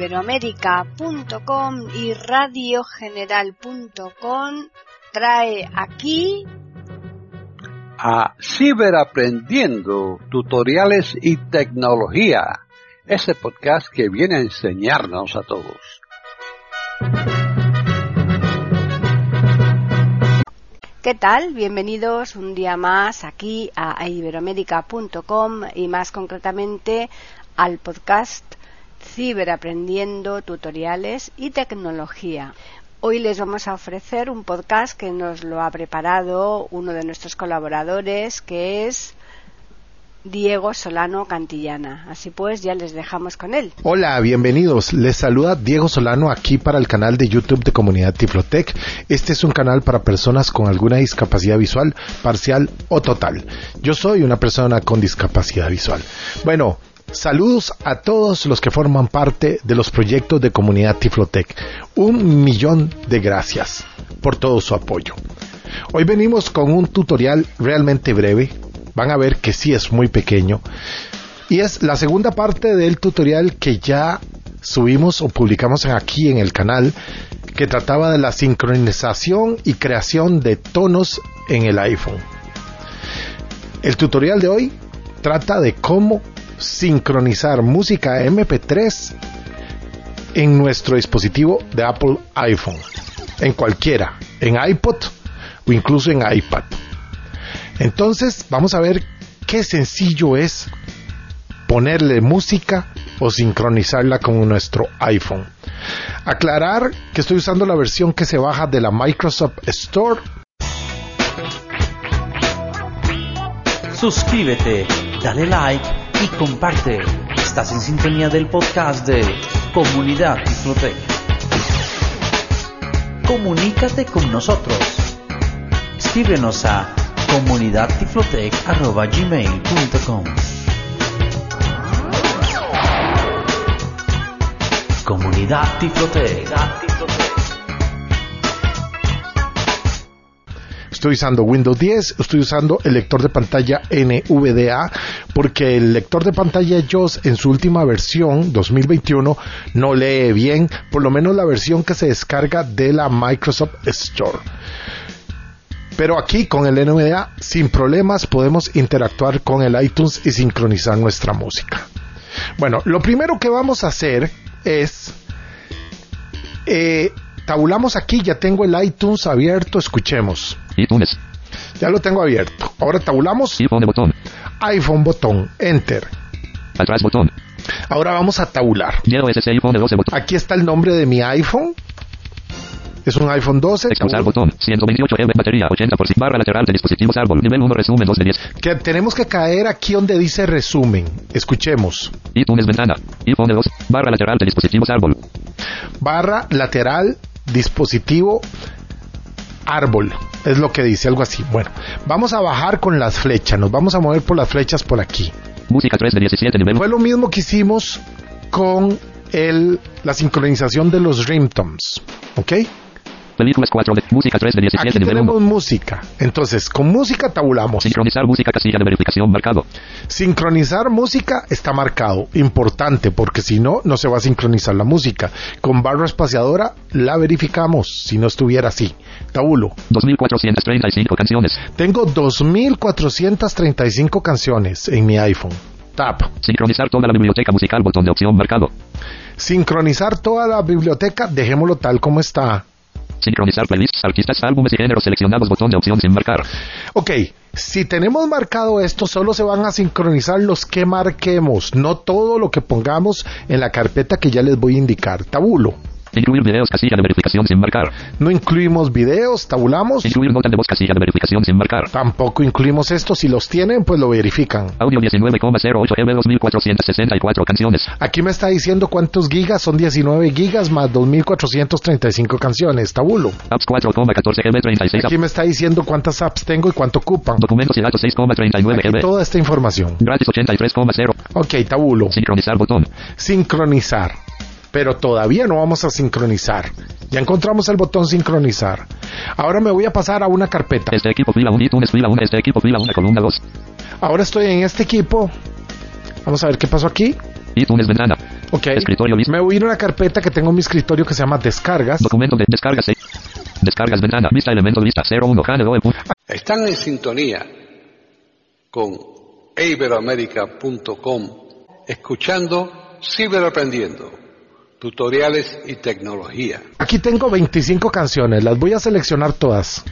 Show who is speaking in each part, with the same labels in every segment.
Speaker 1: iberoamérica.com y radiogeneral.com trae aquí
Speaker 2: a Ciberaprendiendo, tutoriales y tecnología, ese podcast que viene a enseñarnos a todos.
Speaker 1: ¿Qué tal? Bienvenidos un día más aquí a iberoamérica.com y más concretamente al podcast Ciberaprendiendo Tutoriales y Tecnología. Hoy les vamos a ofrecer un podcast que nos lo ha preparado uno de nuestros colaboradores, que es Diego Solano Cantillana. Así pues, ya les dejamos con él.
Speaker 3: Hola, bienvenidos. Les saluda Diego Solano aquí para el canal de YouTube de Comunidad Tiflotec. Este es un canal para personas con alguna discapacidad visual, parcial o total. Yo soy una persona con discapacidad visual. Bueno, Saludos a todos los que forman parte de los proyectos de comunidad Tiflotec. Un millón de gracias por todo su apoyo. Hoy venimos con un tutorial realmente breve. Van a ver que sí es muy pequeño. Y es la segunda parte del tutorial que ya subimos o publicamos aquí en el canal que trataba de la sincronización y creación de tonos en el iPhone. El tutorial de hoy trata de cómo sincronizar música MP3 en nuestro dispositivo de Apple iPhone, en cualquiera, en iPod o incluso en iPad. Entonces vamos a ver qué sencillo es ponerle música o sincronizarla con nuestro iPhone. Aclarar que estoy usando la versión que se baja de la Microsoft Store.
Speaker 4: Suscríbete, dale like y comparte. Estás en sintonía del podcast de Comunidad Tiflotec. Comunícate con nosotros. Escríbenos a comunidadtiflotec.gmail.com Comunidad Tiflotec.
Speaker 3: Estoy usando Windows 10, estoy usando el lector de pantalla NVDA porque el lector de pantalla JOS en su última versión 2021 no lee bien, por lo menos la versión que se descarga de la Microsoft Store. Pero aquí con el NVDA sin problemas podemos interactuar con el iTunes y sincronizar nuestra música. Bueno, lo primero que vamos a hacer es eh, tabulamos aquí, ya tengo el iTunes abierto, escuchemos.
Speaker 5: iTunes.
Speaker 3: Ya lo tengo abierto. Ahora tabulamos
Speaker 5: iPhone botón.
Speaker 3: iPhone botón, enter.
Speaker 5: Atrás botón.
Speaker 3: Ahora vamos a tabular.
Speaker 5: iPhone 12 botón.
Speaker 3: Aquí está el nombre de mi iPhone. Es un iPhone 12.
Speaker 5: Expulsar botón. 128 M batería 80% barra lateral de dispositivos árbol. Nivel 1 resumen 2 de 10.
Speaker 3: Que tenemos que caer aquí donde dice resumen. Escuchemos.
Speaker 5: iTunes ventana. iPhone 2 barra lateral de dispositivos árbol.
Speaker 3: Barra lateral dispositivo árbol. Es lo que dice, algo así. Bueno, vamos a bajar con las flechas. Nos vamos a mover por las flechas por aquí.
Speaker 5: Música 3 de 17 nivel
Speaker 3: Fue lo mismo que hicimos con el, la sincronización de los ringtones. ¿Ok?
Speaker 5: Películas 4 de música 3 de 17
Speaker 3: Aquí
Speaker 5: nivel 1.
Speaker 3: tenemos música. Entonces, con música tabulamos.
Speaker 5: Sincronizar música casilla de verificación marcado.
Speaker 3: Sincronizar música está marcado. Importante, porque si no, no se va a sincronizar la música. Con barra espaciadora la verificamos, si no estuviera así. Tabulo.
Speaker 5: 2435 canciones.
Speaker 3: Tengo 2435 canciones en mi iPhone. Tap.
Speaker 5: Sincronizar toda la biblioteca musical botón de opción marcado.
Speaker 3: Sincronizar toda la biblioteca, dejémoslo tal como está.
Speaker 5: Sincronizar playlists, artistas, álbumes y géneros seleccionados botón de opción sin marcar.
Speaker 3: Ok, si tenemos marcado esto, solo se van a sincronizar los que marquemos, no todo lo que pongamos en la carpeta que ya les voy a indicar. Tabulo.
Speaker 5: Incluir videos casilla de verificación sin marcar.
Speaker 3: No incluimos videos, tabulamos.
Speaker 5: Incluir nota de voz casilla de verificación sin marcar.
Speaker 3: Tampoco incluimos esto. Si los tienen, pues lo verifican.
Speaker 5: Audio 19,08 M 2464 canciones.
Speaker 3: Aquí me está diciendo cuántos gigas son 19 gigas más 2435 canciones. Tabulo.
Speaker 5: Apps 4,14 M 36.
Speaker 3: Aquí me está diciendo cuántas apps tengo y cuánto ocupan.
Speaker 5: Documentos y datos 6,39
Speaker 3: Aquí
Speaker 5: M.
Speaker 3: toda esta información.
Speaker 5: Gratis 83,0.
Speaker 3: Ok, tabulo.
Speaker 5: Sincronizar botón.
Speaker 3: Sincronizar. Pero todavía no vamos a sincronizar. Ya encontramos el botón sincronizar. Ahora me voy a pasar a una carpeta.
Speaker 5: Este equipo fila 1 iTunes fila 1 este equipo fila 1 columna 2.
Speaker 3: Ahora estoy en este equipo. Vamos a ver qué pasó aquí.
Speaker 5: iTunes ventana.
Speaker 3: Ok.
Speaker 5: Escritorio lista.
Speaker 3: Me voy a ir a una carpeta que tengo en mi escritorio que se llama descargas.
Speaker 5: Documento de descargas. seis. Descargas ventana. Vista elemento lista 01. Hane punto.
Speaker 2: Están en sintonía con iberoamerica.com, escuchando Ciberaprendiendo, tutoriales y tecnología.
Speaker 3: Aquí tengo 25 canciones, las voy a seleccionar todas.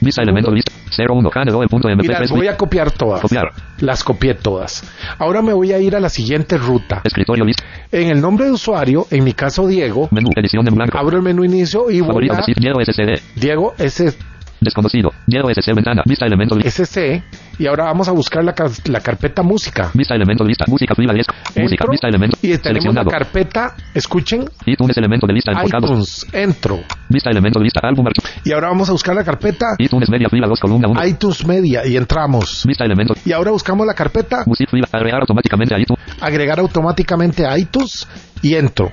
Speaker 5: Vista elemento lista 01. Hane punto
Speaker 3: Y las
Speaker 5: MP3.
Speaker 3: voy a copiar todas.
Speaker 5: Copiar.
Speaker 3: Las copié todas. Ahora me voy a ir a la siguiente ruta.
Speaker 5: Escritorio lista.
Speaker 3: En el nombre de usuario, en mi caso Diego,
Speaker 5: Menú. Edición en blanco.
Speaker 3: abro el menú inicio y voy
Speaker 5: Favorito.
Speaker 3: a.
Speaker 5: Diego SCD.
Speaker 3: Diego S
Speaker 5: Desconocido. Diego SC ventana. Vista elemento lista.
Speaker 3: SC y ahora vamos a buscar la, la carpeta música.
Speaker 5: Vista elemento lista. Música fila 10. Música. Vista elemento.
Speaker 3: y tenemos la
Speaker 5: Seleccionado.
Speaker 3: carpeta, escuchen,
Speaker 5: iTunes elemento de lista
Speaker 3: iTunes, entro.
Speaker 5: Vista elemento de lista. Álbum.
Speaker 3: Y ahora vamos a buscar la carpeta
Speaker 5: iTunes media fila 2 columna 1.
Speaker 3: iTunes Media y entramos.
Speaker 5: Vista elemento.
Speaker 3: Y ahora buscamos la carpeta
Speaker 5: Music fila. Agregar automáticamente a iTunes.
Speaker 3: agregar automáticamente a iTunes y entro.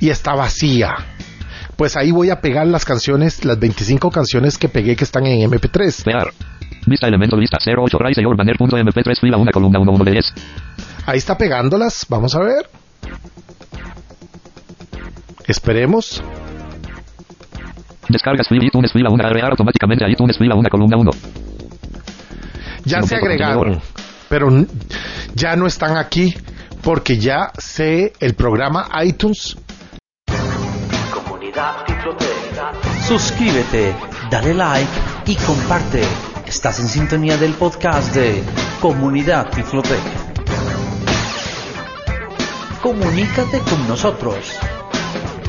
Speaker 3: Y está vacía. Pues ahí voy a pegar las canciones, las 25 canciones que pegué que están en MP3.
Speaker 5: Pegar. Vista elemento de lista 08. Rise your banner punto MP3 fila 1 columna 1 1 de 10.
Speaker 3: Ahí está pegándolas. Vamos a ver. Esperemos.
Speaker 5: Descargas fila iTunes fila 1. Agregar automáticamente a iTunes fila 1 columna 1.
Speaker 3: Ya se agregaron. Pero ya no están aquí porque ya sé el programa iTunes.
Speaker 4: Comunidad. Suscríbete, dale like y comparte. Estás en sintonía del podcast de Comunidad Tifloteca. Comunícate con nosotros.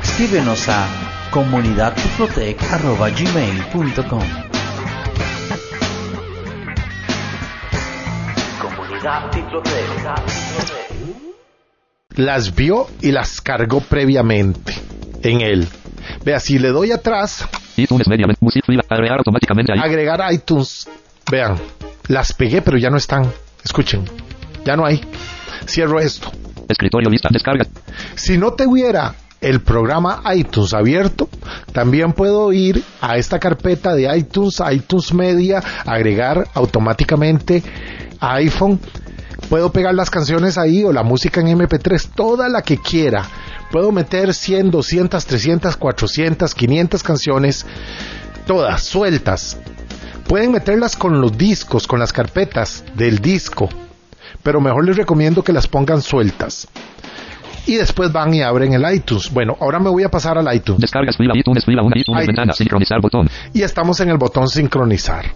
Speaker 4: Escríbenos a comunidadtiflotec.gmail.com Comunidad Tifloteca.
Speaker 3: Las vio y las cargó previamente en él. Vea, si le doy atrás,
Speaker 5: iTunes media. Music fila. Agregar automáticamente a iTunes.
Speaker 3: agregar iTunes. Vean, las pegué pero ya no están. Escuchen, ya no hay. Cierro esto.
Speaker 5: Escritorio lista. Descargas.
Speaker 3: Si no tuviera el programa iTunes abierto, también puedo ir a esta carpeta de iTunes, iTunes Media, agregar automáticamente a iPhone. Puedo pegar las canciones ahí o la música en MP3, toda la que quiera. Puedo meter 100, 200, 300, 400, 500 canciones, todas sueltas. Pueden meterlas con los discos, con las carpetas del disco, pero mejor les recomiendo que las pongan sueltas y después van y abren el iTunes. Bueno, ahora me voy a pasar al iTunes
Speaker 5: Descargas fila iTunes fila 1. iTunes
Speaker 3: iTunes.
Speaker 5: ventana. Sincronizar botón.
Speaker 3: y estamos en el botón sincronizar.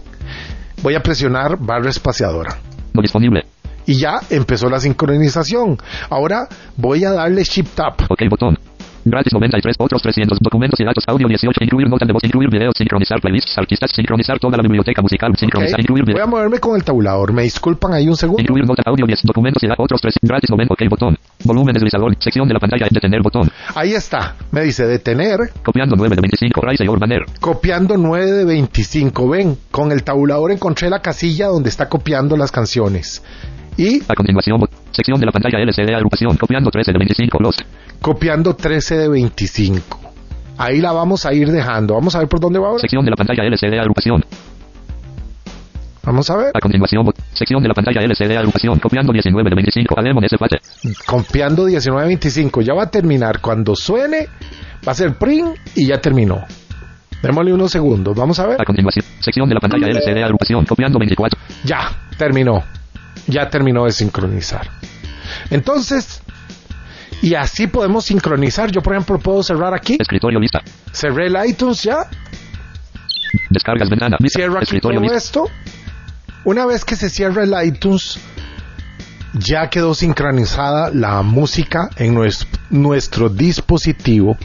Speaker 3: Voy a presionar barra espaciadora
Speaker 5: No disponible.
Speaker 3: Y ya empezó la sincronización. Ahora voy a darle Shift Tab.
Speaker 5: Ok botón. Gratis 93, otros 300 documentos y datos audio 18, incluir nota de voz, incluir videos, sincronizar playlists, artistas, sincronizar toda la biblioteca musical, sincronizar,
Speaker 3: Ok.
Speaker 5: incluir
Speaker 3: Voy a moverme con el tabulador. Me disculpan ahí un segundo.
Speaker 5: incluir nota audio 10 documentos y datos otros 3, gratis 90, ok botón. Volumen deslizador, sección de la pantalla, detener botón.
Speaker 3: Ahí está. Me dice detener,
Speaker 5: Copiando 9 de 25, Rise your banner.
Speaker 3: copiando 9 de 25. Ven, con el tabulador encontré la casilla donde está copiando las canciones. Y
Speaker 5: A continuación, sección de la pantalla LCD agrupación, copiando 13 de 25, los.
Speaker 3: copiando 13 de 25. Ahí la vamos a ir dejando. Vamos a ver por dónde va ahora.
Speaker 5: Sección de la pantalla LCD agrupación.
Speaker 3: Vamos a ver.
Speaker 5: A continuación, bot- sección de la pantalla LCD agrupación, copiando 19 de 25, Ademon S fate.
Speaker 3: Copiando 19.25. Ya va a terminar. Cuando suene, va a ser print y ya terminó. Démosle unos segundos. Vamos a ver.
Speaker 5: A continuación, sección de la pantalla LCD agrupación, copiando 24.
Speaker 3: Ya, terminó. Ya terminó de sincronizar. Entonces, y así podemos sincronizar. Yo, por ejemplo, puedo cerrar aquí.
Speaker 5: Escritorio lista.
Speaker 3: Cerré el iTunes ya.
Speaker 5: Descargas ventana. Vista.
Speaker 3: Cierro aquí
Speaker 5: Escritorio
Speaker 3: todo
Speaker 5: lista.
Speaker 3: esto. Una vez que se cierra el iTunes, ya quedó sincronizada la música en nues- nuestro dispositivo.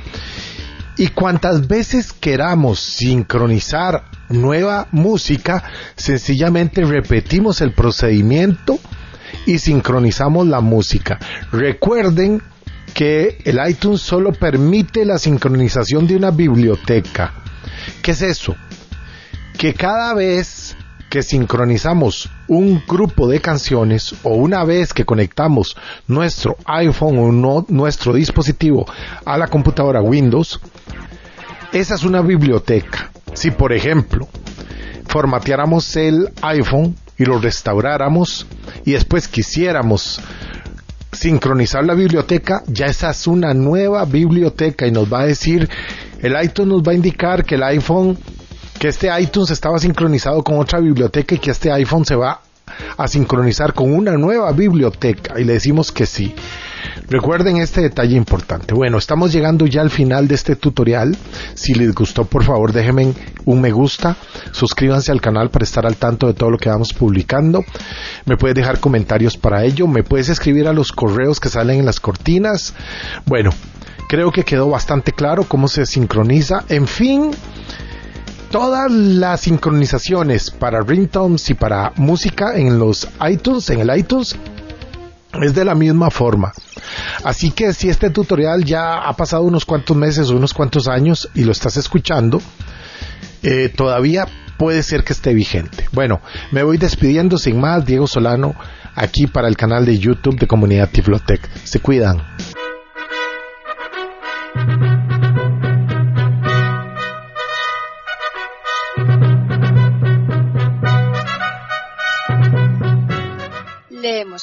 Speaker 3: Y cuantas veces queramos sincronizar nueva música, sencillamente repetimos el procedimiento y sincronizamos la música. Recuerden que el iTunes solo permite la sincronización de una biblioteca. ¿Qué es eso? Que cada vez que sincronizamos un grupo de canciones o una vez que conectamos nuestro iPhone o no- nuestro dispositivo a la computadora Windows, esa es una biblioteca. Si por ejemplo formateáramos el iPhone y lo restauráramos y después quisiéramos sincronizar la biblioteca, ya esa es una nueva biblioteca y nos va a decir, el iTunes nos va a indicar que el iPhone, que este iTunes estaba sincronizado con otra biblioteca y que este iPhone se va a sincronizar con una nueva biblioteca y le decimos que sí. Recuerden este detalle importante. Bueno, estamos llegando ya al final de este tutorial. Si les gustó, por favor, déjenme un me gusta. Suscríbanse al canal para estar al tanto de todo lo que vamos publicando. Me puedes dejar comentarios para ello. Me puedes escribir a los correos que salen en las cortinas. Bueno, creo que quedó bastante claro cómo se sincroniza. En fin, todas las sincronizaciones para ringtones y para música en los iTunes, en el iTunes, es de la misma forma. Así que si este tutorial ya ha pasado unos cuantos meses o unos cuantos años y lo estás escuchando, eh, todavía puede ser que esté vigente. Bueno, me voy despidiendo sin más, Diego Solano, aquí para el canal de YouTube de Comunidad Tiflotec. Se cuidan.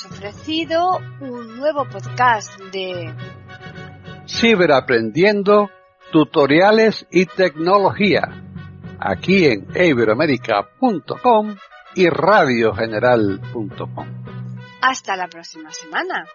Speaker 1: Hemos ofrecido un nuevo podcast de
Speaker 2: Ciberaprendiendo, tutoriales y tecnología. Aquí en iberoamerica.com y radiogeneral.com.
Speaker 1: Hasta la próxima semana.